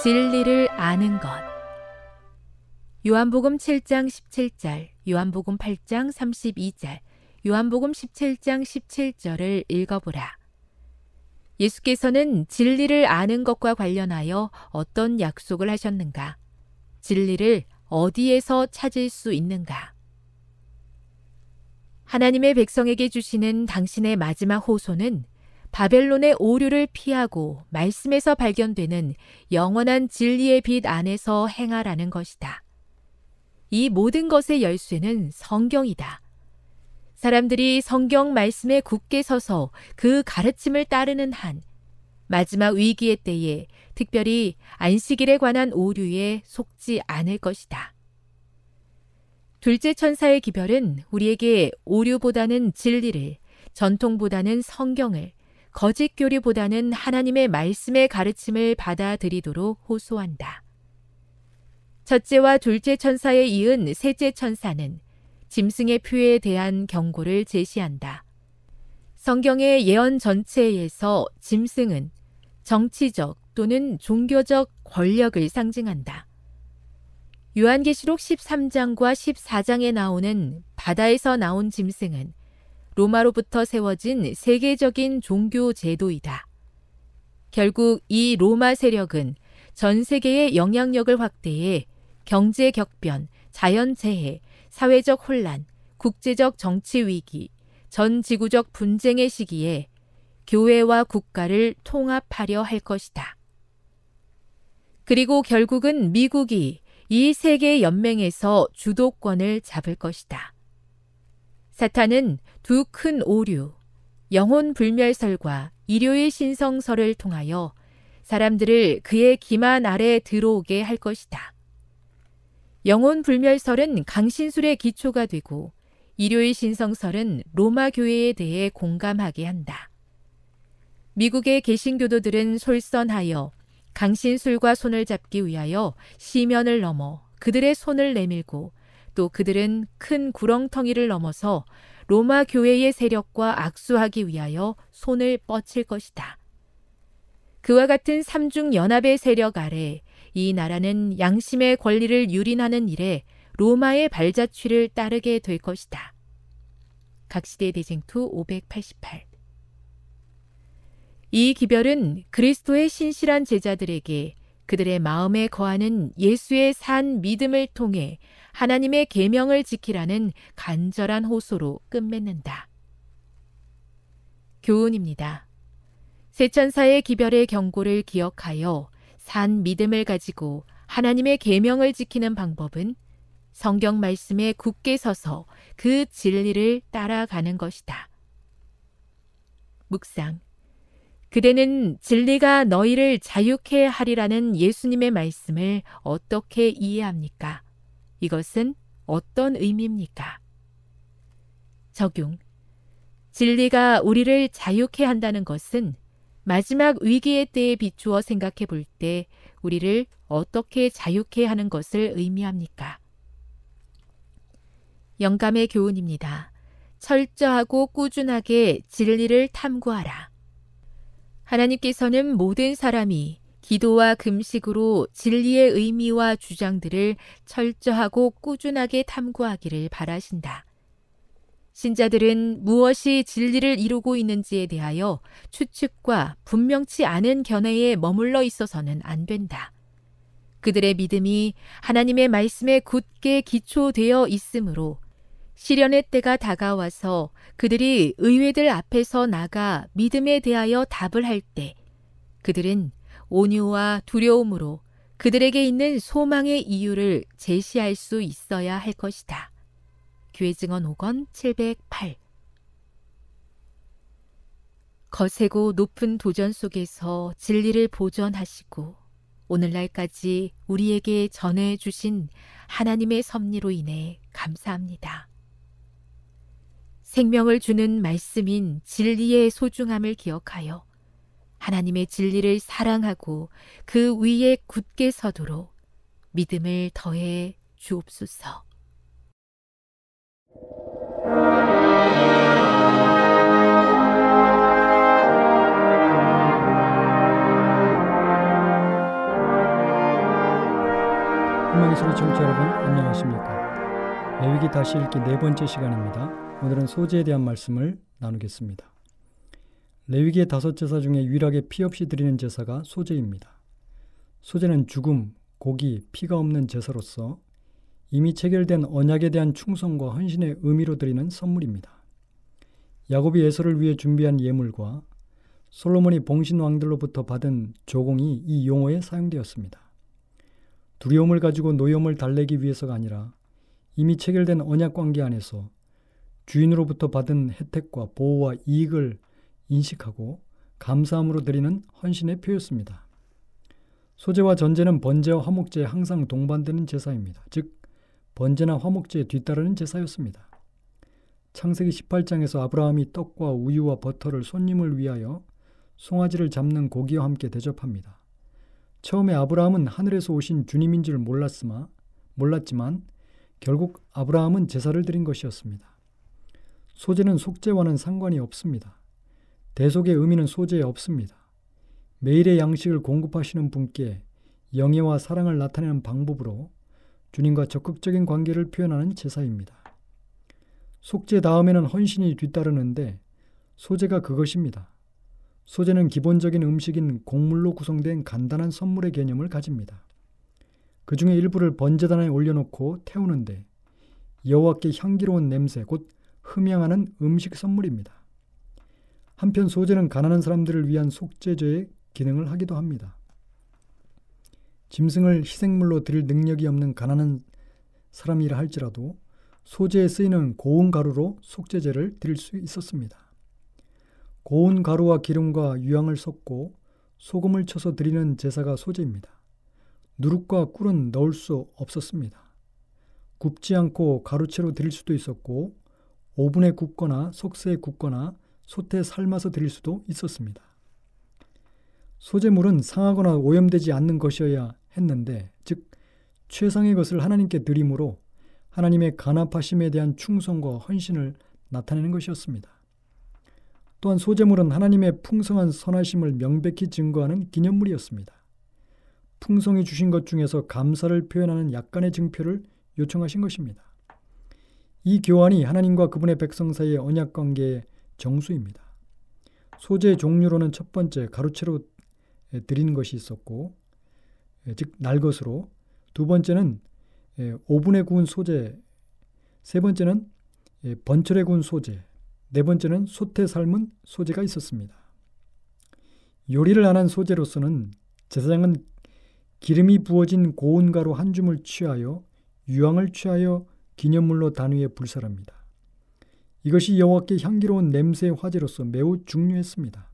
진리를 아는 것 요한복음 7장 17절, 요한복음 8장 32절, 요한복음 17장 17절을 읽어보라. 예수께서는 진리를 아는 것과 관련하여 어떤 약속을 하셨는가? 진리를 어디에서 찾을 수 있는가? 하나님의 백성에게 주시는 당신의 마지막 호소는 바벨론의 오류를 피하고 말씀에서 발견되는 영원한 진리의 빛 안에서 행하라는 것이다. 이 모든 것의 열쇠는 성경이다. 사람들이 성경 말씀에 굳게 서서 그 가르침을 따르는 한 마지막 위기의 때에 특별히 안식일에 관한 오류에 속지 않을 것이다. 둘째 천사의 기별은 우리에게 오류보다는 진리를, 전통보다는 성경을, 거짓 교리보다는 하나님의 말씀의 가르침을 받아들이도록 호소한다. 첫째와 둘째 천사에 이은 셋째 천사는 짐승의 표에 대한 경고를 제시한다. 성경의 예언 전체에서 짐승은 정치적 또는 종교적 권력을 상징한다. 요한계시록 13장과 14장에 나오는 바다에서 나온 짐승은 로마로부터 세워진 세계적인 종교 제도이다. 결국 이 로마 세력은 전 세계의 영향력을 확대해 경제 격변, 자연 재해, 사회적 혼란, 국제적 정치 위기, 전 지구적 분쟁의 시기에 교회와 국가를 통합하려 할 것이다. 그리고 결국은 미국이 이 세계 연맹에서 주도권을 잡을 것이다. 사탄은 두 큰 오류, 영혼 불멸설과 일요일 신성설을 통하여 사람들을 그의 기만 아래 들어오게 할 것이다. 영혼 불멸설은 강신술의 기초가 되고 일요일 신성설은 로마 교회에 대해 공감하게 한다. 미국의 개신교도들은 솔선하여 강신술과 손을 잡기 위하여 시면을 넘어 그들의 손을 내밀고 또 그들은 큰 구렁텅이를 넘어서 로마 교회의 세력과 악수하기 위하여 손을 뻗칠 것이다. 그와 같은 삼중 연합의 세력 아래 이 나라는 양심의 권리를 유린하는 일에 로마의 발자취를 따르게 될 것이다. 각시대 대쟁투 588. 이 기별은 그리스도의 신실한 제자들에게 그들의 마음에 거하는 예수의 산 믿음을 통해 하나님의 계명을 지키라는 간절한 호소로 끝맺는다. 교훈입니다. 세천사의 기별의 경고를 기억하여 산 믿음을 가지고 하나님의 계명을 지키는 방법은 성경 말씀에 굳게 서서 그 진리를 따라가는 것이다. 묵상. 그대는 진리가 너희를 자유케 하리라는 예수님의 말씀을 어떻게 이해합니까? 이것은 어떤 의미입니까? 적용. 진리가 우리를 자유케 한다는 것은 마지막 위기의 때에 비추어 생각해 볼 때 우리를 어떻게 자유케 하는 것을 의미합니까? 영감의 교훈입니다. 철저하고 꾸준하게 진리를 탐구하라. 하나님께서는 모든 사람이 기도와 금식으로 진리의 의미와 주장들을 철저하고 꾸준하게 탐구하기를 바라신다. 신자들은 무엇이 진리를 이루고 있는지에 대하여 추측과 분명치 않은 견해에 머물러 있어서는 안 된다. 그들의 믿음이 하나님의 말씀에 굳게 기초되어 있으므로 시련의 때가 다가와서 그들이 의회들 앞에서 나가 믿음에 대하여 답을 할 때 그들은 온유와 두려움으로 그들에게 있는 소망의 이유를 제시할 수 있어야 할 것이다. 교회 증언 5권 708 거세고 높은 도전 속에서 진리를 보존하시고 오늘날까지 우리에게 전해 주신 하나님의 섭리로 인해 감사합니다. 생명을 주는 말씀인 진리의 소중함을 기억하여 하나님의 진리를 사랑하고 그 위에 굳게 서도록 믿음을 더해 주옵소서. 희망의 소리 청취자 여러분 안녕하십니까 레위기 다시 읽기 네 번째 시간입니다. 오늘은 소제에 대한 말씀을 나누겠습니다. 레위기의 다섯 제사 중에 유일하게 피 없이 드리는 제사가 소제입니다. 소제는 죽음, 고기, 피가 없는 제사로서 이미 체결된 언약에 대한 충성과 헌신의 의미로 드리는 선물입니다. 야곱이 에서를 위해 준비한 예물과 솔로몬이 봉신 왕들로부터 받은 조공이 이 용어에 사용되었습니다. 두려움을 가지고 노염을 달래기 위해서가 아니라 이미 체결된 언약 관계 안에서 주인으로부터 받은 혜택과 보호와 이익을 인식하고 감사함으로 드리는 헌신의 표였습니다. 소재와 전제는 번제와 화목제에 항상 동반되는 제사입니다. 즉 번제나 화목제에 뒤따르는 제사였습니다. 창세기 18장에서 아브라함이 떡과 우유와 버터를 손님을 위하여 송아지를 잡는 고기와 함께 대접합니다. 처음에 아브라함은 하늘에서 오신 주님인 줄 몰랐으마, 몰랐지만 결국 아브라함은 제사를 드린 것이었습니다. 소재는 속죄와는 상관이 없습니다. 대속의 의미는 소재에 없습니다. 매일의 양식을 공급하시는 분께 영예와 사랑을 나타내는 방법으로 주님과 적극적인 관계를 표현하는 제사입니다. 속죄 다음에는 헌신이 뒤따르는데 소재가 그것입니다. 소재는 기본적인 음식인 곡물로 구성된 간단한 선물의 개념을 가집니다. 그 중에 일부를 번제단에 올려놓고 태우는데 여호와께 향기로운 냄새 곧 흠양하는 음식 선물입니다. 한편 소재는 가난한 사람들을 위한 속죄제의 기능을 하기도 합니다. 짐승을 희생물로 드릴 능력이 없는 가난한 사람이라 할지라도 소재에 쓰이는 고운 가루로 속죄제를 드릴 수 있었습니다. 고운 가루와 기름과 유향을 섞고 소금을 쳐서 드리는 제사가 소재입니다. 누룩과 꿀은 넣을 수 없었습니다. 굽지 않고 가루채로 드릴 수도 있었고 오븐에 굽거나 속세에 굽거나 솥에 삶아서 드릴 수도 있었습니다. 소재물은 상하거나 오염되지 않는 것이어야 했는데, 즉 최상의 것을 하나님께 드림으로 하나님의 간합하심에 대한 충성과 헌신을 나타내는 것이었습니다. 또한 소재물은 하나님의 풍성한 선하심을 명백히 증거하는 기념물이었습니다. 풍성히 주신 것 중에서 감사를 표현하는 약간의 증표를 요청하신 것입니다. 이 교환이 하나님과 그분의 백성 사이의 언약 관계의 정수입니다. 소재 종류로는 첫 번째 가루채로 드린 것이 있었고 즉 날것으로 두 번째는 오븐에 구운 소재 세 번째는 번철에 구운 소재 네 번째는 솥에 삶은 소재가 있었습니다. 요리를 안 한 소재로서는 제사장은 기름이 부어진 고운 가루 한 줌을 취하여 유황을 취하여 기념물로 단위에 불살합니다. 이것이 여호와께 향기로운 냄새의 화제로서 매우 중요했습니다.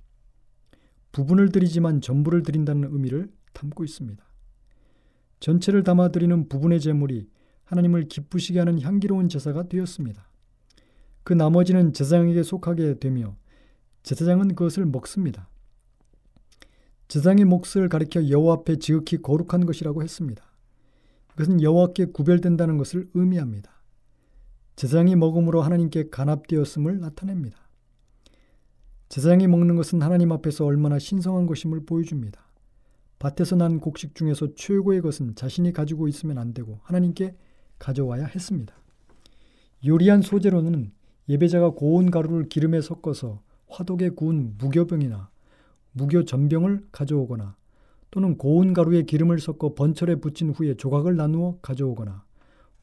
부분을 드리지만 전부를 드린다는 의미를 담고 있습니다. 전체를 담아 드리는 부분의 제물이 하나님을 기쁘시게 하는 향기로운 제사가 되었습니다. 그 나머지는 제사장에게 속하게 되며 제사장은 그것을 먹습니다. 제사장의 몫을 가리켜 여호와 앞에 지극히 거룩한 것이라고 했습니다. 그것은 여호와께 구별된다는 것을 의미합니다. 제사장이 먹음으로 하나님께 간합되었음을 나타냅니다. 제사장이 먹는 것은 하나님 앞에서 얼마나 신성한 것임을 보여줍니다. 밭에서 난 곡식 중에서 최고의 것은 자신이 가지고 있으면 안 되고 하나님께 가져와야 했습니다. 요리한 소재로는 예배자가 고운 가루를 기름에 섞어서 화독에 구운 무교병이나 무교 전병을 가져오거나 또는 고운 가루에 기름을 섞어 번철에 붙인 후에 조각을 나누어 가져오거나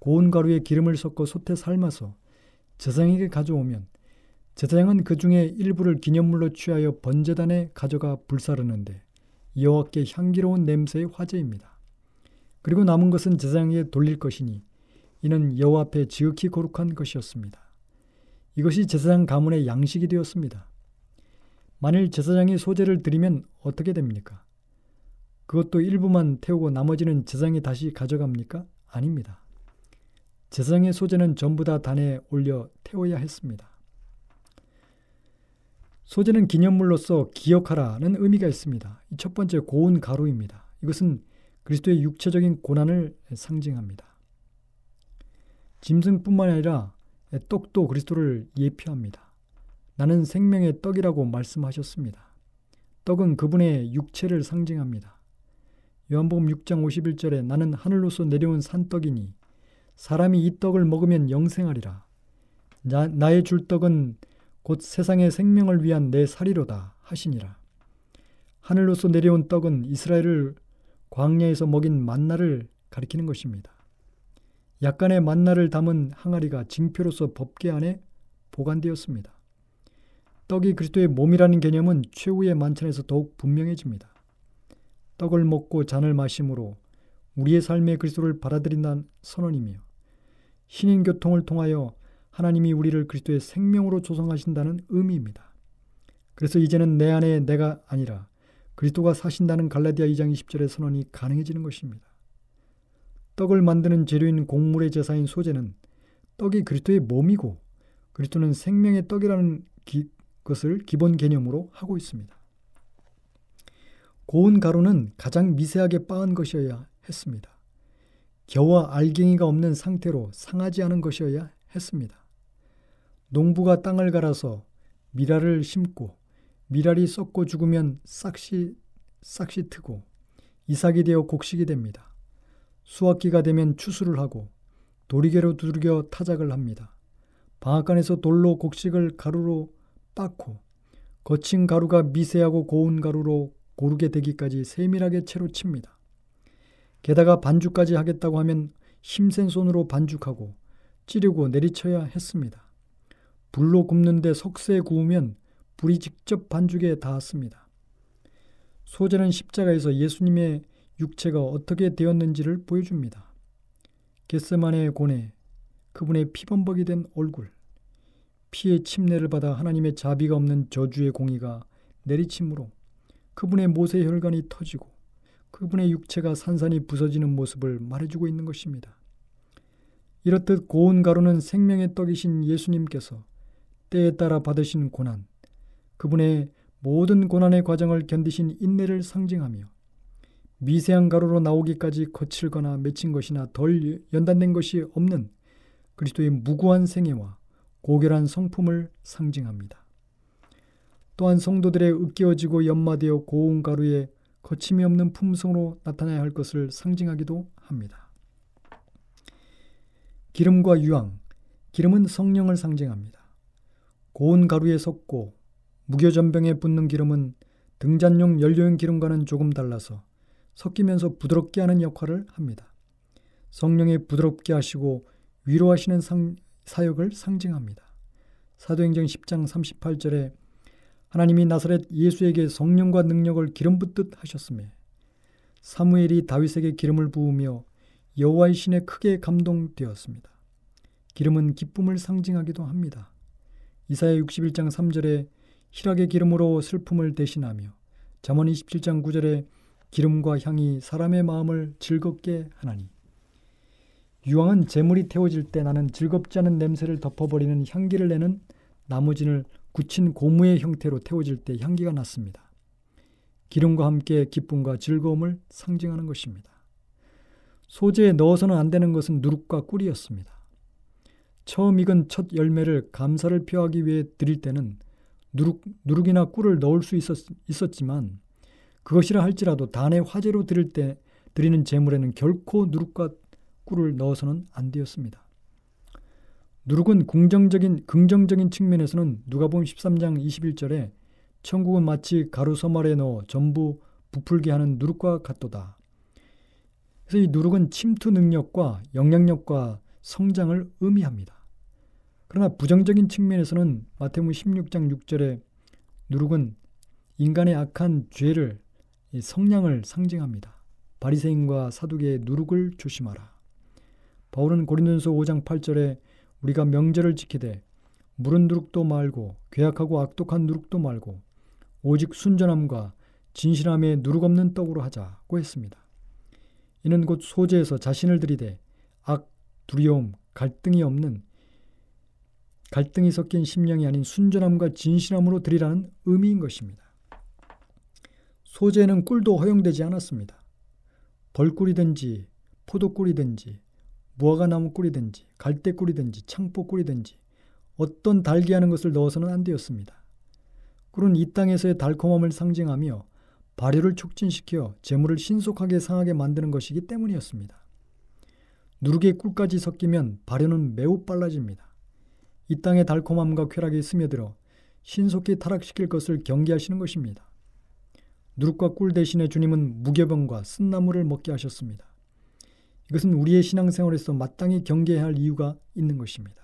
고운 가루에 기름을 섞어 솥에 삶아서 제사장에게 가져오면 제사장은 그 중에 일부를 기념물로 취하여 번제단에 가져가 불사르는데 여호와께 향기로운 냄새의 화제입니다. 그리고 남은 것은 제사장에게 돌릴 것이니 이는 여호와 앞에 지극히 거룩한 것이었습니다. 이것이 제사장 가문의 양식이 되었습니다. 만일 제사장이 소재를 드리면 어떻게 됩니까? 그것도 일부만 태우고 나머지는 제사장이 다시 가져갑니까? 아닙니다. 제사장의 소재는 전부 다 단에 올려 태워야 했습니다. 소재는 기념물로서 기억하라는 의미가 있습니다. 첫 번째 고운 가루입니다. 이것은 그리스도의 육체적인 고난을 상징합니다. 짐승뿐만 아니라 떡도 그리스도를 예표합니다. 나는 생명의 떡이라고 말씀하셨습니다. 떡은 그분의 육체를 상징합니다. 요한복음 6장 51절에 나는 하늘로서 내려온 산떡이니 사람이 이 떡을 먹으면 영생하리라. 나, 나의 줄 떡은 곧 세상의 생명을 위한 내 살이로다 하시니라. 하늘로서 내려온 떡은 이스라엘을 광야에서 먹인 만나를 가리키는 것입니다. 약간의 만나를 담은 항아리가 징표로서 법계 안에 보관되었습니다. 떡이 그리스도의 몸이라는 개념은 최후의 만찬에서 더욱 분명해집니다. 떡을 먹고 잔을 마심으로 우리의 삶의 그리스도를 받아들인다는 선언이며 신인 교통을 통하여 하나님이 우리를 그리스도의 생명으로 조성하신다는 의미입니다. 그래서 이제는 내 안에 내가 아니라 그리스도가 사신다는 갈라디아 2장 20절의 선언이 가능해지는 것입니다. 떡을 만드는 재료인 곡물의 제사인 소재는 떡이 그리스도의 몸이고 그리스도는 생명의 떡이라는 기, 것을 기본 개념으로 하고 있습니다. 고운 가루는 가장 미세하게 빻은 것이어야 했습니다. 겨와 알갱이가 없는 상태로 상하지 않은 것이어야 했습니다. 농부가 땅을 갈아서 미랄을 심고 미랄이 썩고 죽으면 싹시 싹시 트고 이삭이 되어 곡식이 됩니다. 수확기가 되면 추수를 하고 도리개로 두들겨 타작을 합니다. 방앗간에서 돌로 곡식을 가루로 빻고 거친 가루가 미세하고 고운 가루로 고르게 되기까지 세밀하게 채로 칩니다. 게다가 반죽까지 하겠다고 하면 힘센 손으로 반죽하고 찌르고 내리쳐야 했습니다. 불로 굽는데 석쇠에 구우면 불이 직접 반죽에 닿았습니다. 소재는 십자가에서 예수님의 육체가 어떻게 되었는지를 보여줍니다. 겟세만의 고뇌, 그분의 피범벅이 된 얼굴, 피의 침례를 받아 하나님의 자비가 없는 저주의 공의가 내리침으로 그분의 모세 혈관이 터지고 그분의 육체가 산산이 부서지는 모습을 말해주고 있는 것입니다. 이렇듯 고운 가루는 생명의 떡이신 예수님께서 때에 따라 받으신 고난, 그분의 모든 고난의 과정을 견디신 인내를 상징하며 미세한 가루로 나오기까지 거칠거나 맺힌 것이나 덜 연단된 것이 없는 그리스도의 무구한 생애와 고결한 성품을 상징합니다. 또한 성도들의 으깨어지고 연마되어 고운 가루에 거침이 없는 품성으로 나타나야 할 것을 상징하기도 합니다. 기름과 유황, 기름은 성령을 상징합니다. 고운 가루에 섞고 무교전병에 붓는 기름은 등잔용 연료용 기름과는 조금 달라서 섞이면서 부드럽게 하는 역할을 합니다. 성령의 부드럽게 하시고 위로하시는 상, 사역을 상징합니다. 사도행전 10장 38절에 하나님이 나사렛 예수에게 성령과 능력을 기름 붓듯 하셨으며 사무엘이 다윗에게 기름을 부으며 여호와의 신에 크게 감동되었습니다. 기름은 기쁨을 상징하기도 합니다. 이사야 61장 3절에 희락의 기름으로 슬픔을 대신하며 잠언 27장 9절에 기름과 향이 사람의 마음을 즐겁게 하나니 유황은 재물이 태워질 때 나는 즐겁지 않은 냄새를 덮어버리는 향기를 내는 나무진을 굳힌 고무의 형태로 태워질 때 향기가 났습니다. 기름과 함께 기쁨과 즐거움을 상징하는 것입니다. 소재에 넣어서는 안 되는 것은 누룩과 꿀이었습니다. 처음 익은 첫 열매를 감사를 표하기 위해 드릴 때는 누룩, 누룩이나 꿀을 넣을 수 있었, 있었지만 그것이라 할지라도 단의 화제로 드릴 때 드리는 제물에는 결코 누룩과 꿀을 넣어서는 안 되었습니다. 누룩은 긍정적인 긍정적인 측면에서는 누가복음 13장 21절에 천국은 마치 가루 서말에 넣어 전부 부풀게 하는 누룩과 같도다. 그래서 이 누룩은 침투 능력과 영향력과 성장을 의미합니다. 그러나 부정적인 측면에서는 마태복음 16장 6절에 누룩은 인간의 악한 죄를 성량을 상징합니다. 바리새인과 사두개의 누룩을 조심하라. 바울은 고린도전서 5장 8절에 우리가 명절을 지키되 무른 누룩도 말고 괴악하고 악독한 누룩도 말고 오직 순전함과 진실함에 누룩 없는 떡으로 하자고 했습니다. 이는 곧 소재에서 자신을 들이대 악, 두려움, 갈등이 없는 갈등이 섞인 심령이 아닌 순전함과 진실함으로 드리라는 의미인 것입니다. 소재는 꿀도 허용되지 않았습니다. 벌꿀이든지 포도꿀이든지 무화과나무 꿀이든지 갈대 꿀이든지 창포 꿀이든지 어떤 달게 하는 것을 넣어서는 안 되었습니다. 꿀은 이 땅에서의 달콤함을 상징하며 발효를 촉진시켜 재물을 신속하게 상하게 만드는 것이기 때문이었습니다. 누룩의 꿀까지 섞이면 발효는 매우 빨라집니다. 이 땅의 달콤함과 쾌락이 스며들어 신속히 타락시킬 것을 경계하시는 것입니다. 누룩과 꿀 대신에 주님은 무교병과 쓴나물을 먹게 하셨습니다. 이것은 우리의 신앙생활에서 마땅히 경계해야 할 이유가 있는 것입니다.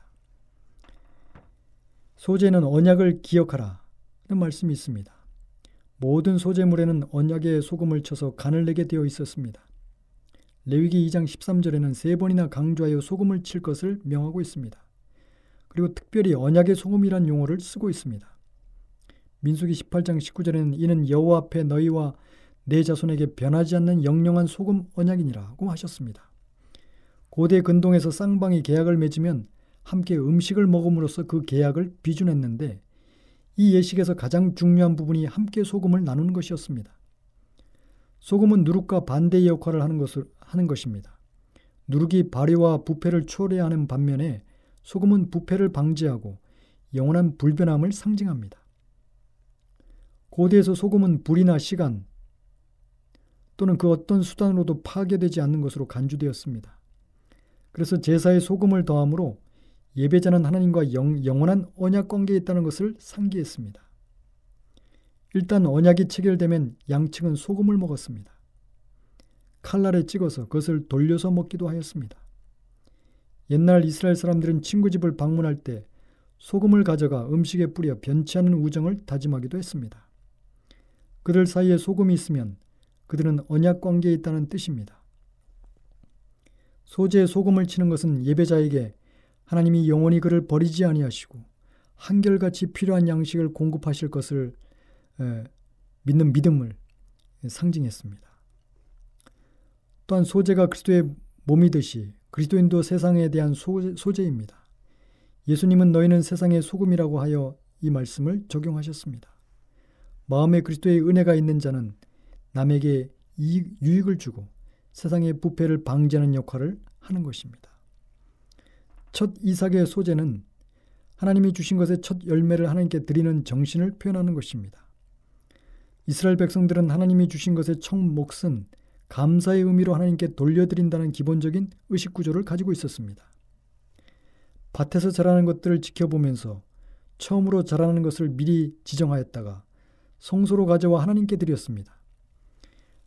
소재는 언약을 기억하라 는 말씀이 있습니다. 모든 소재물에는 언약의 소금을 쳐서 간을 내게 되어 있었습니다. 레위기 2장 13절에는 세 번이나 강조하여 소금을 칠 것을 명하고 있습니다. 그리고 특별히 언약의 소금이란 용어를 쓰고 있습니다. 민수기 18장 19절에는 이는 여호와 앞에 너희와 내 자손에게 변하지 않는 영영한 소금 언약이니라고 하셨습니다. 고대 근동에서 쌍방이 계약을 맺으면 함께 음식을 먹음으로써 그 계약을 비준했는데 이 예식에서 가장 중요한 부분이 함께 소금을 나누는 것이었습니다. 소금은 누룩과 반대의 역할을 하는 것을 하는 것입니다. 누룩이 발효와 부패를 초래하는 반면에 소금은 부패를 방지하고 영원한 불변함을 상징합니다. 고대에서 소금은 불이나 시간 또는 그 어떤 수단으로도 파괴되지 않는 것으로 간주되었습니다. 그래서 제사에 소금을 더함으로 예배자는 하나님과 영, 영원한 언약 관계에 있다는 것을 상기했습니다. 일단 언약이 체결되면 양측은 소금을 먹었습니다. 칼날에 찍어서 그것을 돌려서 먹기도 하였습니다. 옛날 이스라엘 사람들은 친구 집을 방문할 때 소금을 가져가 음식에 뿌려 변치 않는 우정을 다짐하기도 했습니다. 그들 사이에 소금이 있으면 그들은 언약 관계에 있다는 뜻입니다. 소재에 소금을 치는 것은 예배자에게 하나님이 영원히 그를 버리지 아니하시고 한결같이 필요한 양식을 공급하실 것을 믿는 믿음을 상징했습니다. 또한 소재가 그리스도의 몸이듯이 그리스도인도 세상에 대한 소재, 입니다 예수님은 너희는 세상의 소금이라고 하여 이 말씀을 적용하셨습니다. 마음에 그리스도의 은혜가 있는 자는 남에게 유익을 주고 세상의 부패를 방지하는 역할을 하는 것입니다. 첫 이삭의 소재는 하나님이 주신 것의 첫 열매를 하나님께 드리는 정신을 표현하는 것입니다. 이스라엘 백성들은 하나님이 주신 것의 첫 몫은 감사의 의미로 하나님께 돌려드린다는 기본적인 의식 구조를 가지고 있었습니다. 밭에서 자라는 것들을 지켜보면서 처음으로 자라는 것을 미리 지정하였다가 성소로 가져와 하나님께 드렸습니다.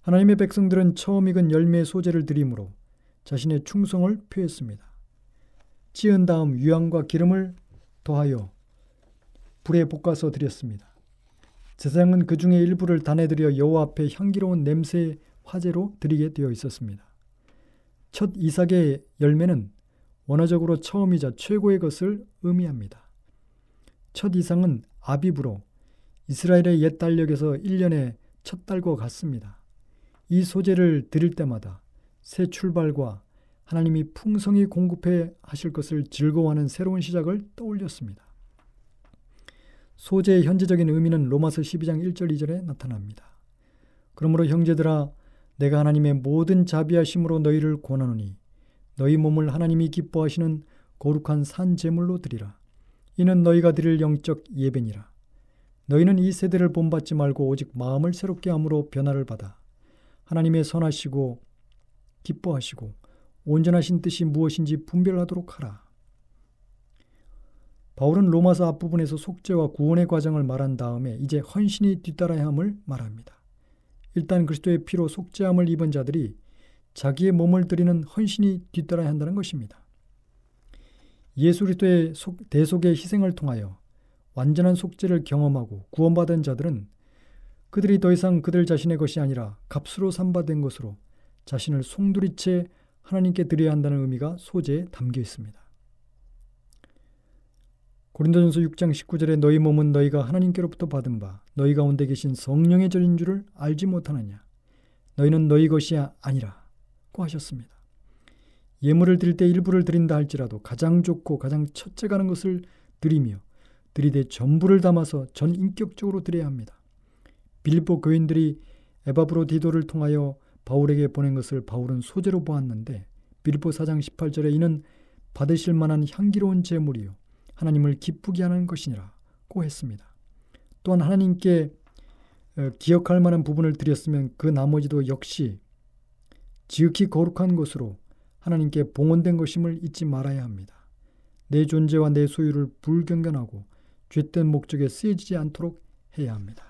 하나님의 백성들은 처음 익은 열매의 소재를 드림으로 자신의 충성을 표했습니다. 찌은 다음 유황과 기름을 더하여 불에 볶아서 드렸습니다. 제사장은 그 중에 일부를 단에드려 여호와 앞에 향기로운 냄새 화제로 드리게 되어 있었습니다. 첫 이삭의 열매는 원어적으로 처음이자 최고의 것을 의미합니다. 첫 이상은 아비브로 이스라엘의 옛 달력에서 1년의 첫 달과 같습니다. 이 소재를 드릴 때마다 새 출발과 하나님이 풍성히 공급해 하실 것을 즐거워하는 새로운 시작을 떠올렸습니다. 소재의 현재적인 의미는 로마서 12장 1절 2절에 나타납니다. 그러므로 형제들아 내가 하나님의 모든 자비하심으로 너희를 권하노니 너희 몸을 하나님이 기뻐하시는 거룩한 산 제물로 드리라. 이는 너희가 드릴 영적 예배니라. 너희는 이 세대를 본받지 말고 오직 마음을 새롭게 함으로 변화를 받아 하나님의 선하시고 기뻐하시고 온전하신 뜻이 무엇인지 분별하도록 하라. 바울은 로마서 앞부분에서 속죄와 구원의 과정을 말한 다음에 이제 헌신이 뒤따라야 함을 말합니다. 일단 그리스도의 피로 속죄함을 입은 자들이 자기의 몸을 드리는 헌신이 뒤따라야 한다는 것입니다. 예수 그리스도의 대속의 희생을 통하여 완전한 속죄를 경험하고 구원받은 자들은 그들이 더 이상 그들 자신의 것이 아니라 값으로 삼바된 것으로 자신을 송두리째 하나님께 드려야 한다는 의미가 소재에 담겨 있습니다. 고린도전서 6장 19절에 너희 몸은 너희가 하나님께로부터 받은 바 너희 가운데 계신 성령의 절인 줄을 알지 못하느냐 너희는 너희 것이 아니라고 하셨습니다. 예물을 드릴 때 일부를 드린다 할지라도 가장 좋고 가장 첫째 가는 것을 드리며 드리되 전부를 담아서 전 인격적으로 드려야 합니다. 빌보 교인들이 에바브로 디도를 통하여 바울에게 보낸 것을 바울은 소재로 보았는데 빌보 4장 18절에 이는 받으실 만한 향기로운 제물이요 하나님을 기쁘게 하는 것이니라고 했습니다. 또한 하나님께 어, 기억할 만한 부분을 드렸으면 그 나머지도 역시 지극히 거룩한 것으로 하나님께 봉헌된 것임을 잊지 말아야 합니다. 내 존재와 내 소유를 불경견하고 죄된 목적에 쓰여지지 않도록 해야 합니다.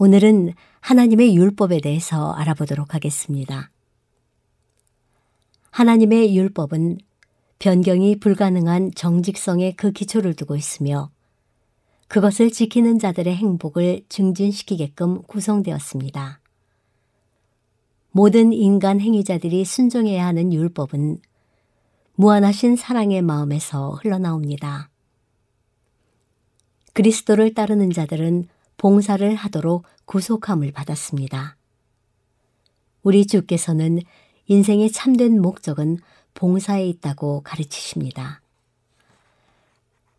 오늘은 하나님의 율법에 대해서 알아보도록 하겠습니다. 하나님의 율법은 변경이 불가능한 정직성의 그 기초를 두고 있으며 그것을 지키는 자들의 행복을 증진시키게끔 구성되었습니다. 모든 인간 행위자들이 순종해야 하는 율법은 무한하신 사랑의 마음에서 흘러나옵니다. 그리스도를 따르는 자들은 봉사를 하도록 구속함을 받았습니다. 우리 주께서는 인생의 참된 목적은 봉사에 있다고 가르치십니다.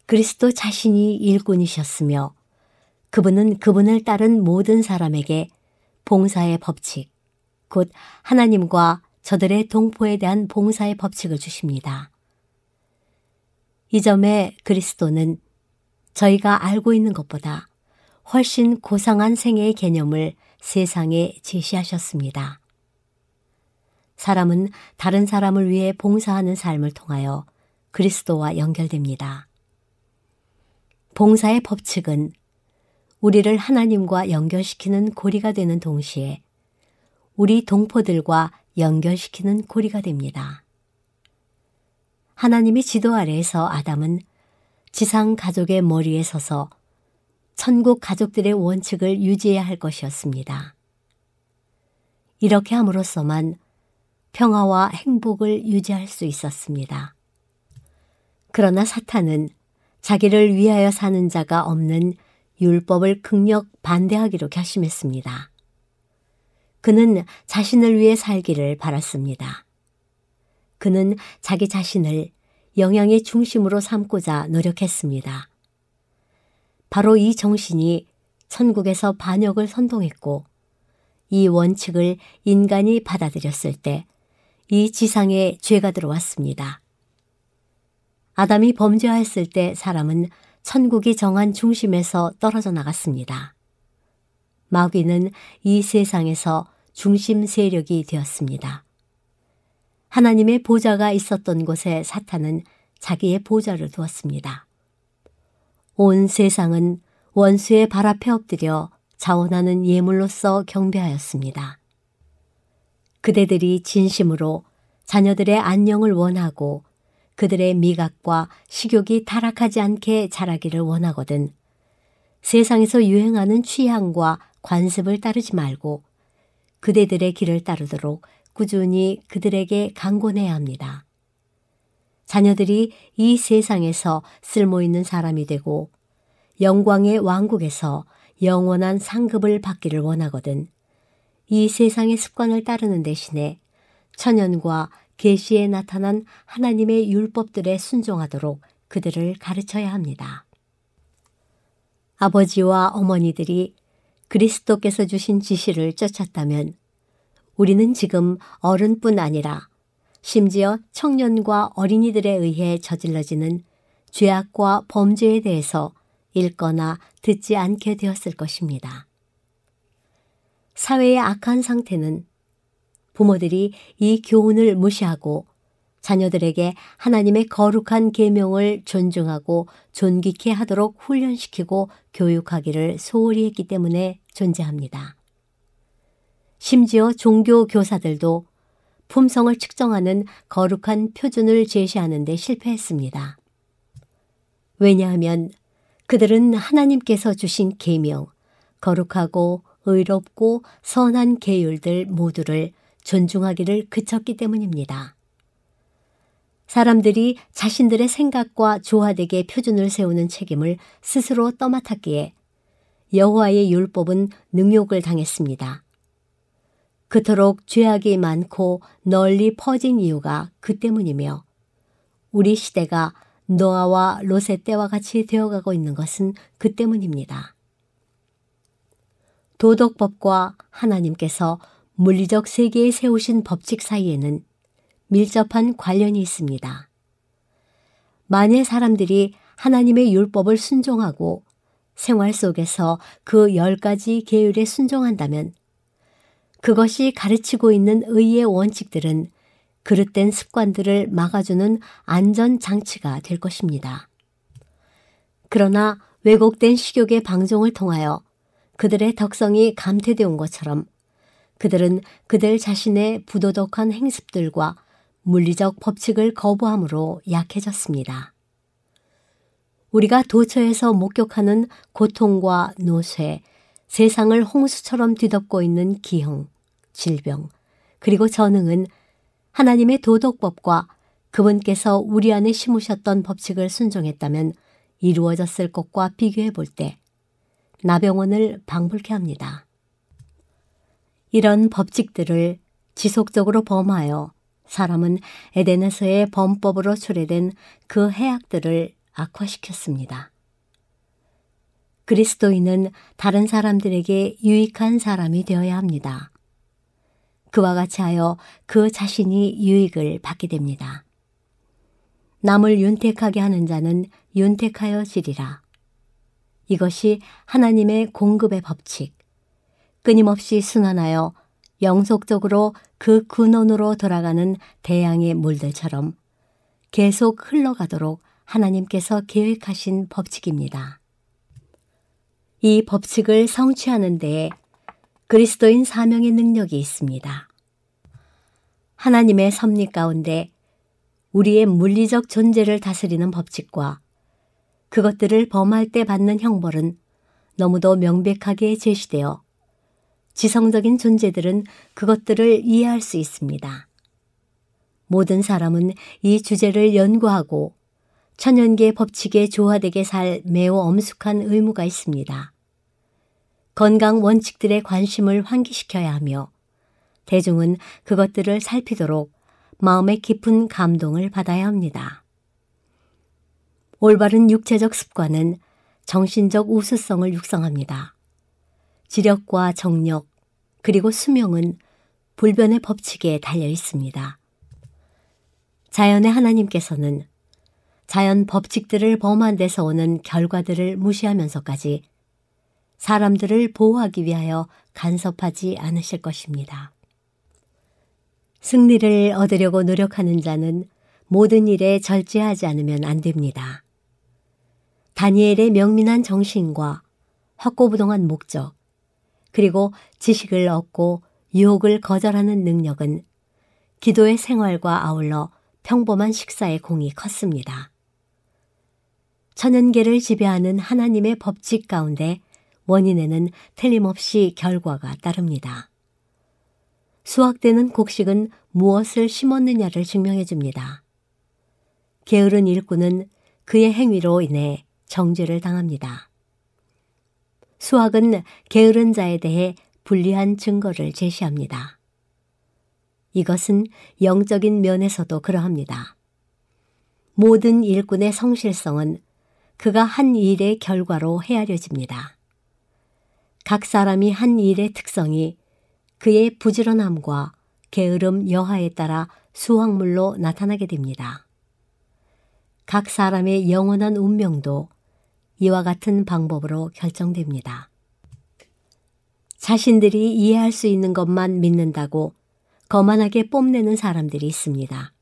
그리스도 자신이 일꾼이셨으며 그분은 그분을 따른 모든 사람에게 봉사의 법칙, 곧 하나님과 저들의 동포에 대한 봉사의 법칙을 주십니다. 이 점에 그리스도는 저희가 알고 있는 것보다 훨씬 고상한 생애의 개념을 세상에 제시하셨습니다. 사람은 다른 사람을 위해 봉사하는 삶을 통하여 그리스도와 연결됩니다. 봉사의 법칙은 우리를 하나님과 연결시키는 고리가 되는 동시에 우리 동포들과 연결시키는 고리가 됩니다. 하나님이 지도 아래에서 아담은 지상 가족의 머리에 서서 천국 가족들의 원칙을 유지해야 할 것이었습니다. 이렇게 함으로써만 평화와 행복을 유지할 수 있었습니다. 그러나 사탄은 자기를 위하여 사는 자가 없는 율법을 극력 반대하기로 결심했습니다. 그는 자신을 위해 살기를 바랐습니다. 그는 자기 자신을 영향의 중심으로 삼고자 노력했습니다. 바로 이 정신이 천국에서 반역을 선동했고 이 원칙을 인간이 받아들였을 때 이 지상에 죄가 들어왔습니다. 아담이 범죄하였을 때 사람은 천국이 정한 중심에서 떨어져 나갔습니다. 마귀는 이 세상에서 중심 세력이 되었습니다. 하나님의 보좌가 있었던 곳에 사탄은 자기의 보좌를 두었습니다. 온 세상은 원수의 발 앞에 엎드려 자원하는 예물로서 경배하였습니다. 그대들이 진심으로 자녀들의 안녕을 원하고 그들의 미각과 식욕이 타락하지 않게 자라기를 원하거든 세상에서 유행하는 취향과 관습을 따르지 말고 그대들의 길을 따르도록 꾸준히 그들에게 강권해야 합니다. 자녀들이 이 세상에서 쓸모있는 사람이 되고 영광의 왕국에서 영원한 상급을 받기를 원하거든 이 세상의 습관을 따르는 대신에 천연과 계시에 나타난 하나님의 율법들에 순종하도록 그들을 가르쳐야 합니다. 아버지와 어머니들이 그리스도께서 주신 지시를 쫓았다면 우리는 지금 어른뿐 아니라 심지어 청년과 어린이들에 의해 저질러지는 죄악과 범죄에 대해서 읽거나 듣지 않게 되었을 것입니다. 사회의 악한 상태는 부모들이 이 교훈을 무시하고 자녀들에게 하나님의 거룩한 계명을 존중하고 존귀케 하도록 훈련시키고 교육하기를 소홀히 했기 때문에 존재합니다. 심지어 종교 교사들도 품성을 측정하는 거룩한 표준을 제시하는 데 실패했습니다. 왜냐하면 그들은 하나님께서 주신 계명, 거룩하고 의롭고 선한 계율들 모두를 존중하기를 그쳤기 때문입니다. 사람들이 자신들의 생각과 조화되게 표준을 세우는 책임을 스스로 떠맡았기에 여호와의 율법은 능욕을 당했습니다. 그토록 죄악이 많고 널리 퍼진 이유가 그 때문이며 우리 시대가 노아와 롯의 때와 같이 되어가고 있는 것은 그 때문입니다. 도덕법과 하나님께서 물리적 세계에 세우신 법칙 사이에는 밀접한 관련이 있습니다. 만일 사람들이 하나님의 율법을 순종하고 생활 속에서 그 열 가지 계율에 순종한다면 그것이 가르치고 있는 의의 원칙들은 그릇된 습관들을 막아주는 안전장치가 될 것입니다. 그러나 왜곡된 식욕의 방종을 통하여 그들의 덕성이 감퇴되어 온 것처럼 그들은 그들 자신의 부도덕한 행습들과 물리적 법칙을 거부함으로 약해졌습니다. 우리가 도처에서 목격하는 고통과 노쇠, 세상을 홍수처럼 뒤덮고 있는 기형, 질병, 그리고 전응은 하나님의 도덕법과 그분께서 우리 안에 심으셨던 법칙을 순종했다면 이루어졌을 것과 비교해 볼 때 나병원을 방불케 합니다. 이런 법칙들을 지속적으로 범하여 사람은 에덴에서의 범법으로 초래된 그 해악들을 악화시켰습니다. 그리스도인은 다른 사람들에게 유익한 사람이 되어야 합니다. 그와 같이 하여 그 자신이 유익을 받게 됩니다. 남을 윤택하게 하는 자는 윤택하여 지리라. 이것이 하나님의 공급의 법칙. 끊임없이 순환하여 영속적으로 그 근원으로 돌아가는 대양의 물들처럼 계속 흘러가도록 하나님께서 계획하신 법칙입니다. 이 법칙을 성취하는 데에 그리스도인 사명의 능력이 있습니다. 하나님의 섭리 가운데 우리의 물리적 존재를 다스리는 법칙과 그것들을 범할 때 받는 형벌은 너무도 명백하게 제시되어 지성적인 존재들은 그것들을 이해할 수 있습니다. 모든 사람은 이 주제를 연구하고 천연계 법칙에 조화되게 살 매우 엄숙한 의무가 있습니다. 건강 원칙들의 관심을 환기시켜야 하며 대중은 그것들을 살피도록 마음의 깊은 감동을 받아야 합니다. 올바른 육체적 습관은 정신적 우수성을 육성합니다. 지력과 정력, 그리고 수명은 불변의 법칙에 달려 있습니다. 자연의 하나님께서는 자연 법칙들을 범한 데서 오는 결과들을 무시하면서까지 사람들을 보호하기 위하여 간섭하지 않으실 것입니다. 승리를 얻으려고 노력하는 자는 모든 일에 절제하지 않으면 안 됩니다. 다니엘의 명민한 정신과 확고부동한 목적, 그리고 지식을 얻고 유혹을 거절하는 능력은 기도의 생활과 아울러 평범한 식사의 공이 컸습니다. 천연계를 지배하는 하나님의 법칙 가운데 원인에는 틀림없이 결과가 따릅니다. 수확되는 곡식은 무엇을 심었느냐를 증명해 줍니다. 게으른 일꾼은 그의 행위로 인해 정죄를 당합니다. 수학은 게으른 자에 대해 불리한 증거를 제시합니다. 이것은 영적인 면에서도 그러합니다. 모든 일꾼의 성실성은 그가 한 일의 결과로 헤아려집니다. 각 사람이 한 일의 특성이 그의 부지런함과 게으름 여하에 따라 수확물로 나타나게 됩니다. 각 사람의 영원한 운명도 이와 같은 방법으로 결정됩니다. 자신들이 이해할 수 있는 것만 믿는다고 거만하게 뽐내는 사람들이 있습니다.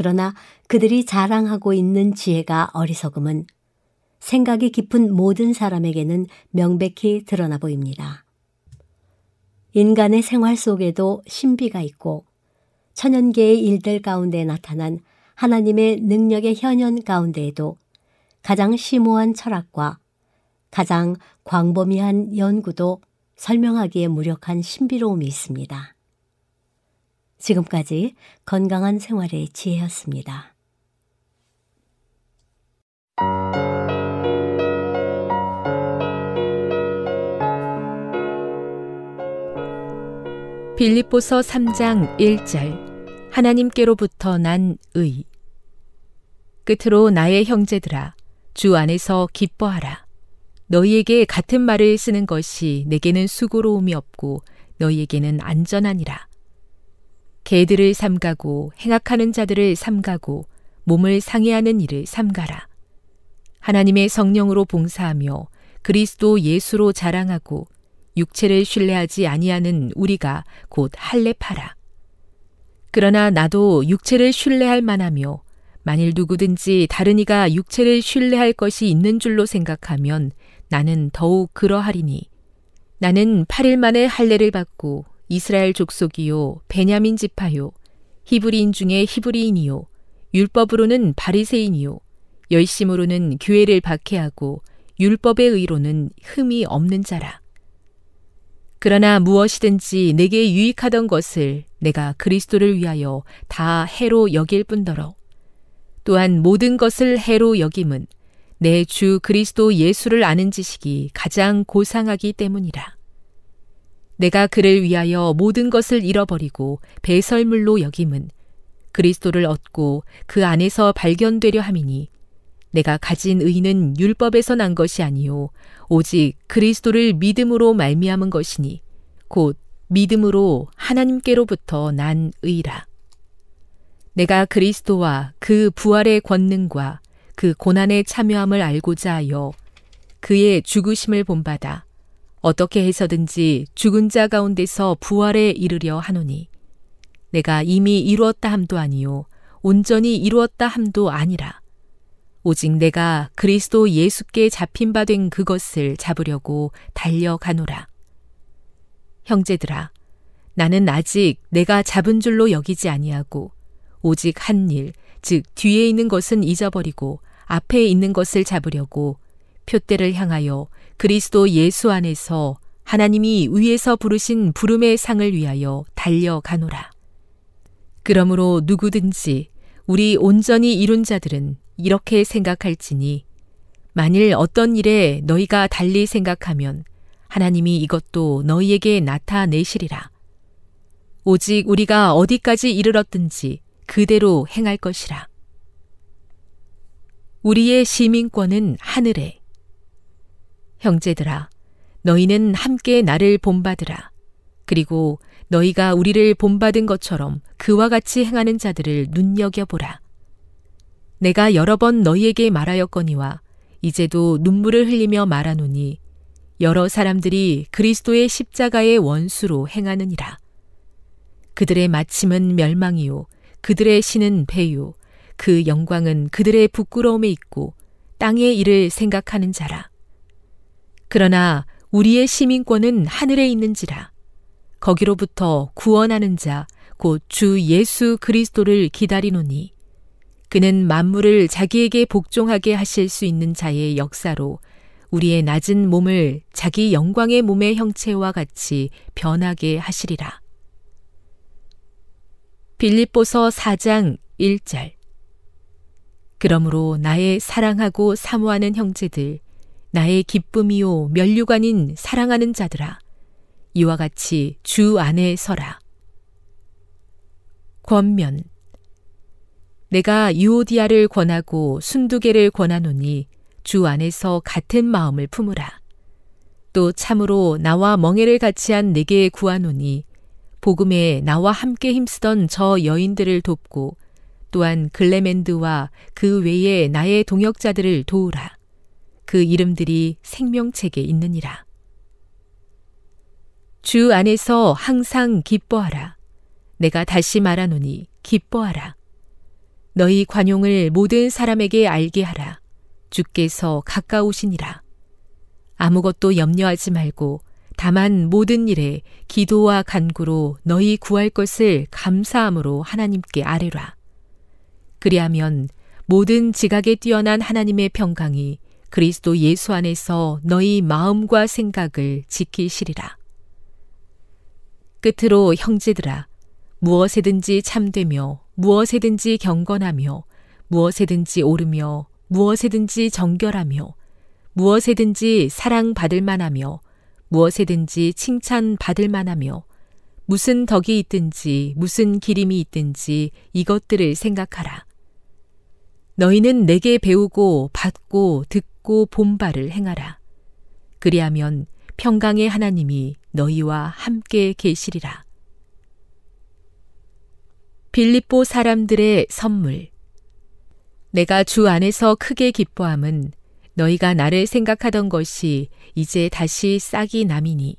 그러나 그들이 자랑하고 있는 지혜가 어리석음은 생각이 깊은 모든 사람에게는 명백히 드러나 보입니다. 인간의 생활 속에도 신비가 있고 천연계의 일들 가운데 나타난 하나님의 능력의 현현 가운데에도 가장 심오한 철학과 가장 광범위한 연구도 설명하기에 무력한 신비로움이 있습니다. 지금까지 건강한 생활의 지혜였습니다. 빌립보서 3장 1절 하나님께로부터 난 의. 끝으로 나의 형제들아 주 안에서 기뻐하라. 너희에게 같은 말을 쓰는 것이 내게는 수고로움이 없고 너희에게는 안전하니라. 개들을 삼가고 행악하는 자들을 삼가고 몸을 상해하는 일을 삼가라. 하나님의 성령으로 봉사하며 그리스도 예수로 자랑하고 육체를 신뢰하지 아니하는 우리가 곧 할례파라. 그러나 나도 육체를 신뢰할 만하며 만일 누구든지 다른 이가 육체를 신뢰할 것이 있는 줄로 생각하면 나는 더욱 그러하리니 나는 8일 만에 할례를 받고 이스라엘 족속이요 베냐민 지파요 히브리인 중에 히브리인이요 율법으로는 바리새인이요 열심으로는 교회를 박해하고 율법의 의로는 흠이 없는 자라. 그러나 무엇이든지 내게 유익하던 것을 내가 그리스도를 위하여 다 해로 여길 뿐더러 또한 모든 것을 해로 여김은 내 주 그리스도 예수를 아는 지식이 가장 고상하기 때문이라. 내가 그를 위하여 모든 것을 잃어버리고 배설물로 여김은 그리스도를 얻고 그 안에서 발견되려 함이니 내가 가진 의는 율법에서 난 것이 아니요 오직 그리스도를 믿음으로 말미암은 것이니 곧 믿음으로 하나님께로부터 난 의라. 내가 그리스도와 그 부활의 권능과 그 고난의 참여함을 알고자 하여 그의 죽으심을 본받아 어떻게 해서든지 죽은 자 가운데서 부활에 이르려 하노니 내가 이미 이루었다 함도 아니요 온전히 이루었다 함도 아니라 오직 내가 그리스도 예수께 잡힌 바 된 그것을 잡으려고 달려가노라. 형제들아 나는 아직 내가 잡은 줄로 여기지 아니하고 오직 한 일, 즉 뒤에 있는 것은 잊어버리고 앞에 있는 것을 잡으려고 표대를 향하여 그리스도 예수 안에서 하나님이 위에서 부르신 부름의 상을 위하여 달려가노라. 그러므로 누구든지 우리 온전히 이룬 자들은 이렇게 생각할지니 만일 어떤 일에 너희가 달리 생각하면 하나님이 이것도 너희에게 나타내시리라. 오직 우리가 어디까지 이르렀든지 그대로 행할 것이라. 우리의 시민권은 하늘에. 형제들아, 너희는 함께 나를 본받으라. 그리고 너희가 우리를 본받은 것처럼 그와 같이 행하는 자들을 눈여겨보라. 내가 여러 번 너희에게 말하였거니와 이제도 눈물을 흘리며 말하노니 여러 사람들이 그리스도의 십자가의 원수로 행하느니라. 그들의 마침은 멸망이요. 그들의 신은 배요. 그 영광은 그들의 부끄러움에 있고 땅의 일을 생각하는 자라. 그러나 우리의 시민권은 하늘에 있는지라. 거기로부터 구원하는 자, 곧 주 예수 그리스도를 기다리노니. 그는 만물을 자기에게 복종하게 하실 수 있는 자의 역사로 우리의 낮은 몸을 자기 영광의 몸의 형체와 같이 변하게 하시리라. 빌립보서 4장 1절 그러므로 나의 사랑하고 사모하는 형제들, 나의 기쁨이요 면류관인 사랑하는 자들아, 이와 같이 주 안에 서라. 권면 내가 유오디아를 권하고 순두개를 권하노니 주 안에서 같은 마음을 품으라. 또 참으로 나와 멍해를 같이 한 내게 구하노니 복음에 나와 함께 힘쓰던 저 여인들을 돕고 또한 글레멘드와 그 외에 나의 동역자들을 도우라. 그 이름들이 생명책에 있느니라. 주 안에서 항상 기뻐하라. 내가 다시 말하노니 기뻐하라. 너희 관용을 모든 사람에게 알게 하라. 주께서 가까우시니라. 아무것도 염려하지 말고 다만 모든 일에 기도와 간구로 너희 구할 것을 감사함으로 하나님께 아뢰라. 그리하면 모든 지각에 뛰어난 하나님의 평강이 그리스도 예수 안에서 너희 마음과 생각을 지키시리라. 끝으로 형제들아, 무엇에든지 참되며, 무엇에든지 경건하며, 무엇에든지 오르며, 무엇에든지 정결하며, 무엇에든지 사랑받을 만하며, 무엇에든지 칭찬받을 만하며, 무슨 덕이 있든지, 무슨 기림이 있든지 이것들을 생각하라. 너희는 내게 배우고 받고 듣고 본바를 행하라. 그리하면 평강의 하나님이 너희와 함께 계시리라. 빌립보 사람들의 선물. 내가 주 안에서 크게 기뻐함은 너희가 나를 생각하던 것이 이제 다시 싹이 남이니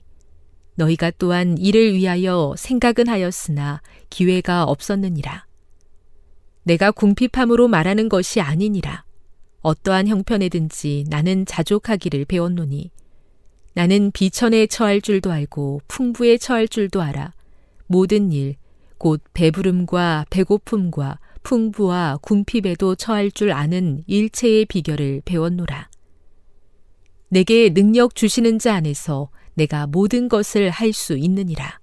너희가 또한 이를 위하여 생각은 하였으나 기회가 없었느니라. 내가 궁핍함으로 말하는 것이 아니니라. 어떠한 형편에든지 나는 자족하기를 배웠노니 나는 비천에 처할 줄도 알고 풍부에 처할 줄도 알아. 모든 일, 곧 배부름과 배고픔과 풍부와 궁핍에도 처할 줄 아는 일체의 비결을 배웠노라. 내게 능력 주시는 자 안에서 내가 모든 것을 할 수 있느니라.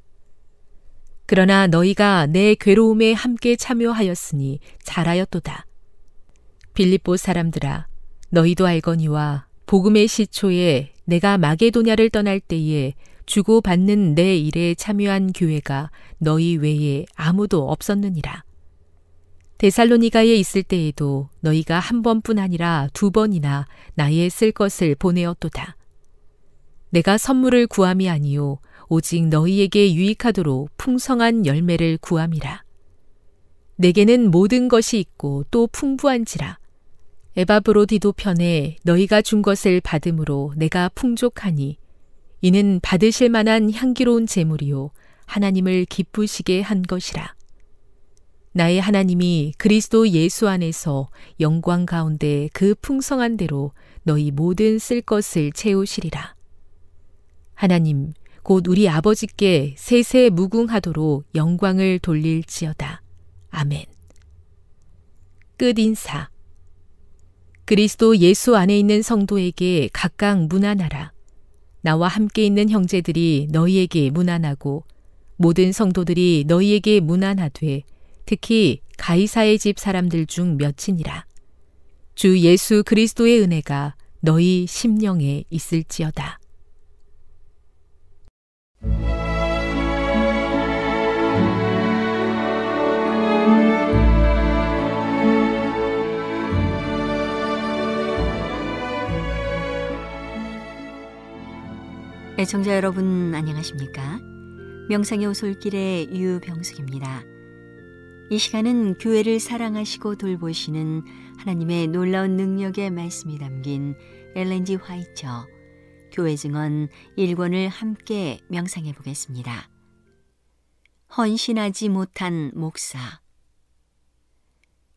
그러나 너희가 내 괴로움에 함께 참여하였으니 잘하였도다. 빌립보 사람들아, 너희도 알거니와 복음의 시초에 내가 마게도냐를 떠날 때에 주고 받는 내 일에 참여한 교회가 너희 외에 아무도 없었느니라. 데살로니가에 있을 때에도 너희가 한 번뿐 아니라 두 번이나 나의 쓸 것을 보내었도다. 내가 선물을 구함이 아니요 오직 너희에게 유익하도록 풍성한 열매를 구함이라. 내게는 모든 것이 있고 또 풍부한지라. 에바브로디도 편에 너희가 준 것을 받음으로 내가 풍족하니 이는 받으실 만한 향기로운 제물이요 하나님을 기쁘시게 한 것이라. 나의 하나님이 그리스도 예수 안에서 영광 가운데 그 풍성한 대로 너희 모든 쓸 것을 채우시리라. 하나님, 곧 우리 아버지께 세세 무궁하도록 영광을 돌릴지어다. 아멘. 끝 인사. 그리스도 예수 안에 있는 성도에게 각각 문안하라. 나와 함께 있는 형제들이 너희에게 문안하고 모든 성도들이 너희에게 문안하되 특히 가이사의 집 사람들 중 몇이니라. 주 예수 그리스도의 은혜가 너희 심령에 있을지어다. 애청자 여러분 안녕하십니까? 명상의 오솔길의 유병숙입니다. 이 시간은 교회를 사랑하시고 돌보시는 하나님의 놀라운 능력의 말씀이 담긴 엘렌지 화이처 교회 증언 1권을 함께 명상해 보겠습니다. 헌신하지 못한 목사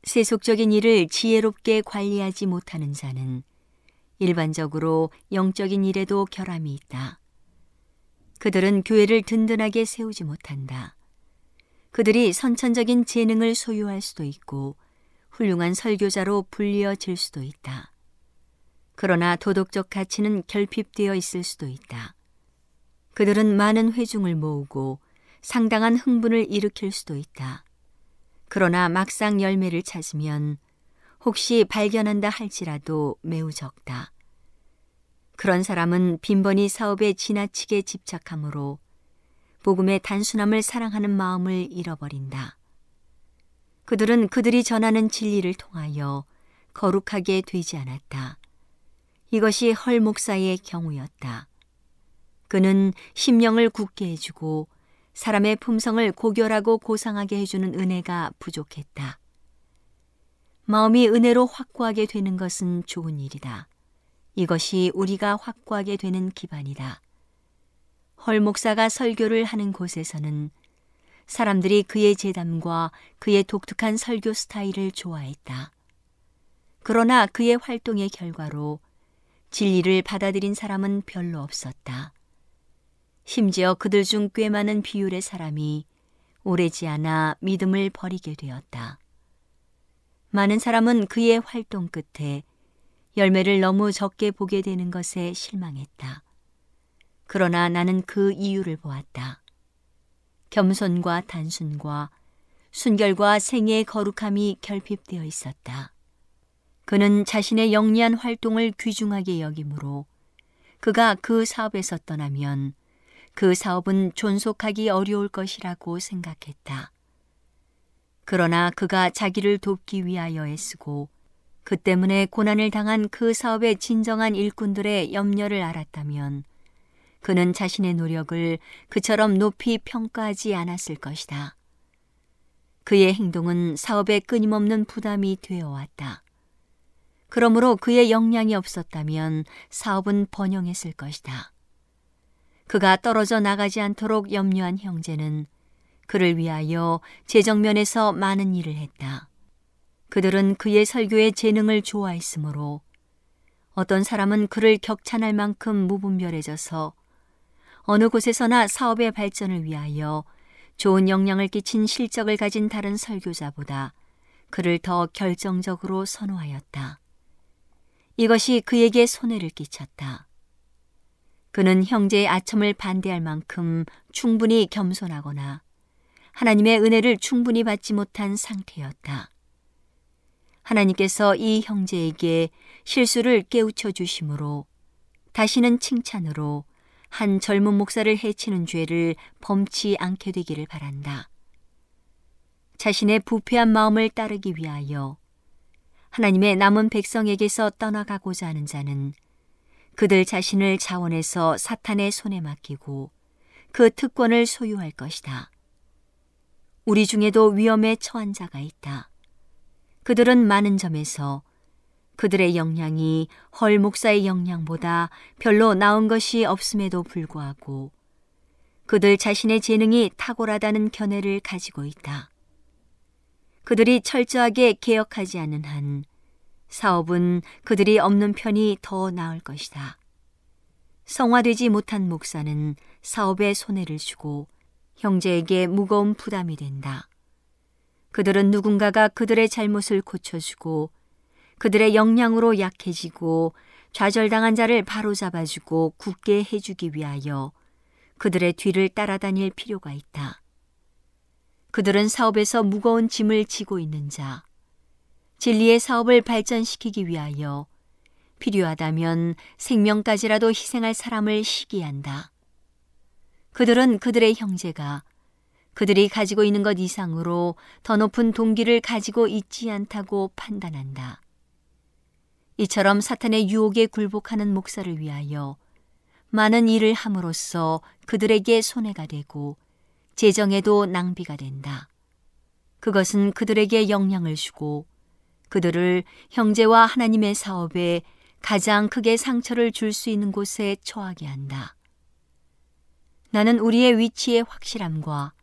세속적인 일을 지혜롭게 관리하지 못하는 자는 일반적으로 영적인 일에도 결함이 있다. 그들은 교회를 든든하게 세우지 못한다. 그들이 선천적인 재능을 소유할 수도 있고 훌륭한 설교자로 불리어질 수도 있다. 그러나 도덕적 가치는 결핍되어 있을 수도 있다. 그들은 많은 회중을 모으고 상당한 흥분을 일으킬 수도 있다. 그러나 막상 열매를 찾으면 혹시 발견한다 할지라도 매우 적다. 그런 사람은 빈번히 사업에 지나치게 집착하므로 복음의 단순함을 사랑하는 마음을 잃어버린다. 그들은 그들이 전하는 진리를 통하여 거룩하게 되지 않았다. 이것이 헐 목사의 경우였다. 그는 심령을 굳게 해주고 사람의 품성을 고결하고 고상하게 해주는 은혜가 부족했다. 마음이 은혜로 확고하게 되는 것은 좋은 일이다. 이것이 우리가 확고하게 되는 기반이다. 헐 목사가 설교를 하는 곳에서는 사람들이 그의 재담과 그의 독특한 설교 스타일을 좋아했다. 그러나 그의 활동의 결과로 진리를 받아들인 사람은 별로 없었다. 심지어 그들 중 꽤 많은 비율의 사람이 오래지 않아 믿음을 버리게 되었다. 많은 사람은 그의 활동 끝에 열매를 너무 적게 보게 되는 것에 실망했다. 그러나 나는 그 이유를 보았다. 겸손과 단순과 순결과 생애의 거룩함이 결핍되어 있었다. 그는 자신의 영리한 활동을 귀중하게 여기므로 그가 그 사업에서 떠나면 그 사업은 존속하기 어려울 것이라고 생각했다. 그러나 그가 자기를 돕기 위하여 애쓰고 그 때문에 고난을 당한 그 사업의 진정한 일꾼들의 염려를 알았다면 그는 자신의 노력을 그처럼 높이 평가하지 않았을 것이다. 그의 행동은 사업에 끊임없는 부담이 되어 왔다. 그러므로 그의 역량이 없었다면 사업은 번영했을 것이다. 그가 떨어져 나가지 않도록 염려한 형제는 그를 위하여 재정면에서 많은 일을 했다. 그들은 그의 설교의 재능을 좋아했으므로 어떤 사람은 그를 격찬할 만큼 무분별해져서 어느 곳에서나 사업의 발전을 위하여 좋은 영향을 끼친 실적을 가진 다른 설교자보다 그를 더 결정적으로 선호하였다. 이것이 그에게 손해를 끼쳤다. 그는 형제의 아첨을 반대할 만큼 충분히 겸손하거나 하나님의 은혜를 충분히 받지 못한 상태였다. 하나님께서 이 형제에게 실수를 깨우쳐 주심으로 다시는 칭찬으로 한 젊은 목사를 해치는 죄를 범치 않게 되기를 바란다. 자신의 부패한 마음을 따르기 위하여 하나님의 남은 백성에게서 떠나가고자 하는 자는 그들 자신을 자원해서 사탄의 손에 맡기고 그 특권을 소유할 것이다. 우리 중에도 위험에 처한 자가 있다. 그들은 많은 점에서 그들의 역량이 헐 목사의 역량보다 별로 나은 것이 없음에도 불구하고 그들 자신의 재능이 탁월하다는 견해를 가지고 있다. 그들이 철저하게 개혁하지 않는 한 사업은 그들이 없는 편이 더 나을 것이다. 성화되지 못한 목사는 사업에 손해를 주고 형제에게 무거운 부담이 된다. 그들은 누군가가 그들의 잘못을 고쳐주고 그들의 역량으로 약해지고 좌절당한 자를 바로잡아주고 굳게 해주기 위하여 그들의 뒤를 따라다닐 필요가 있다. 그들은 사업에서 무거운 짐을 지고 있는 자, 진리의 사업을 발전시키기 위하여 필요하다면 생명까지라도 희생할 사람을 시기한다. 그들은 그들의 형제가 그들이 가지고 있는 것 이상으로 더 높은 동기를 가지고 있지 않다고 판단한다. 이처럼 사탄의 유혹에 굴복하는 목사를 위하여 많은 일을 함으로써 그들에게 손해가 되고 재정에도 낭비가 된다. 그것은 그들에게 영향을 주고 그들을 형제와 하나님의 사업에 가장 크게 상처를 줄 수 있는 곳에 처하게 한다. 나는 우리의 위치의 확실함과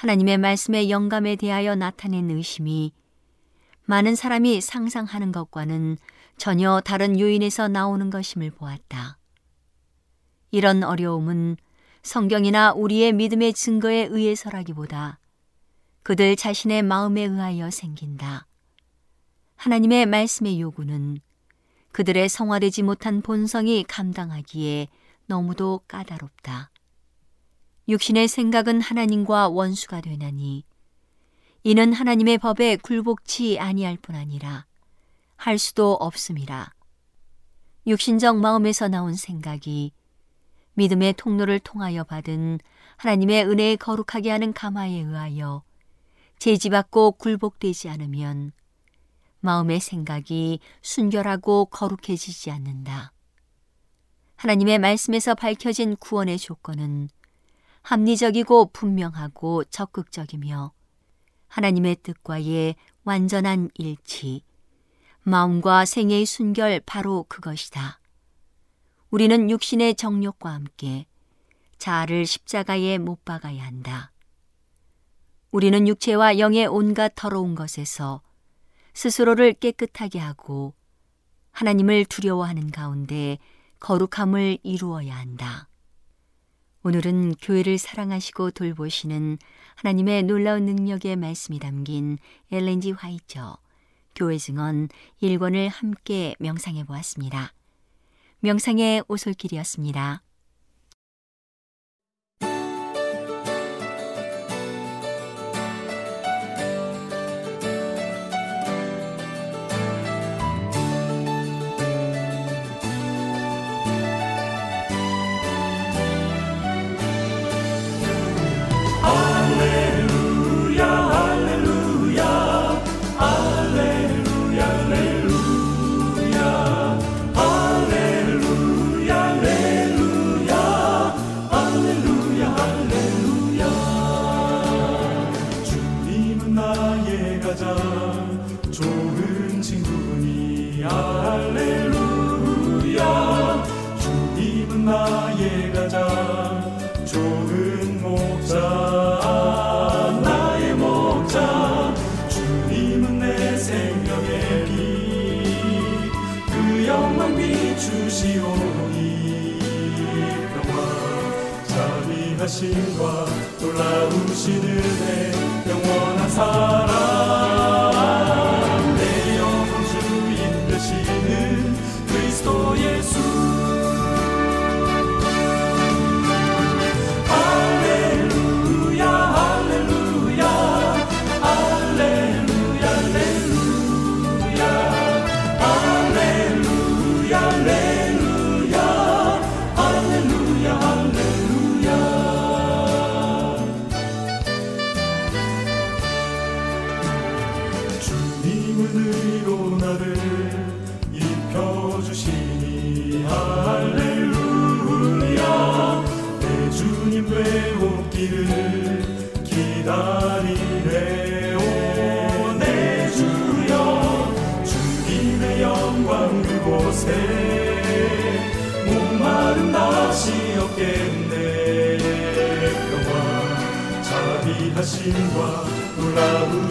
하나님의 말씀의 영감에 대하여 나타낸 의심이 많은 사람이 상상하는 것과는 전혀 다른 요인에서 나오는 것임을 보았다. 이런 어려움은 성경이나 우리의 믿음의 증거에 의해서라기보다 그들 자신의 마음에 의하여 생긴다. 하나님의 말씀의 요구는 그들의 성화되지 못한 본성이 감당하기에 너무도 까다롭다. 육신의 생각은 하나님과 원수가 되나니 이는 하나님의 법에 굴복치 아니할 뿐 아니라 할 수도 없음이라. 육신적 마음에서 나온 생각이 믿음의 통로를 통하여 받은 하나님의 은혜에 거룩하게 하는 감화에 의하여 제지받고 굴복되지 않으면 마음의 생각이 순결하고 거룩해지지 않는다. 하나님의 말씀에서 밝혀진 구원의 조건은 합리적이고 분명하고 적극적이며 하나님의 뜻과의 완전한 일치, 마음과 생애의 순결 바로 그것이다. 우리는 육신의 정욕과 함께 자아를 십자가에 못 박아야 한다. 우리는 육체와 영의 온갖 더러운 것에서 스스로를 깨끗하게 하고 하나님을 두려워하는 가운데 거룩함을 이루어야 한다. 오늘은 교회를 사랑하시고 돌보시는 하나님의 놀라운 능력의 말씀이 담긴 엘렌지 화이처 교회 증언 1권을 함께 명상해 보았습니다. 명상의 오솔길이었습니다.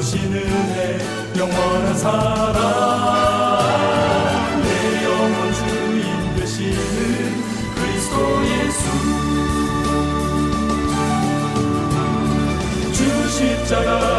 놀라우신 은혜 영원한 사랑. 내 영혼 주인 되시는 그리스도 예수. 주 십자가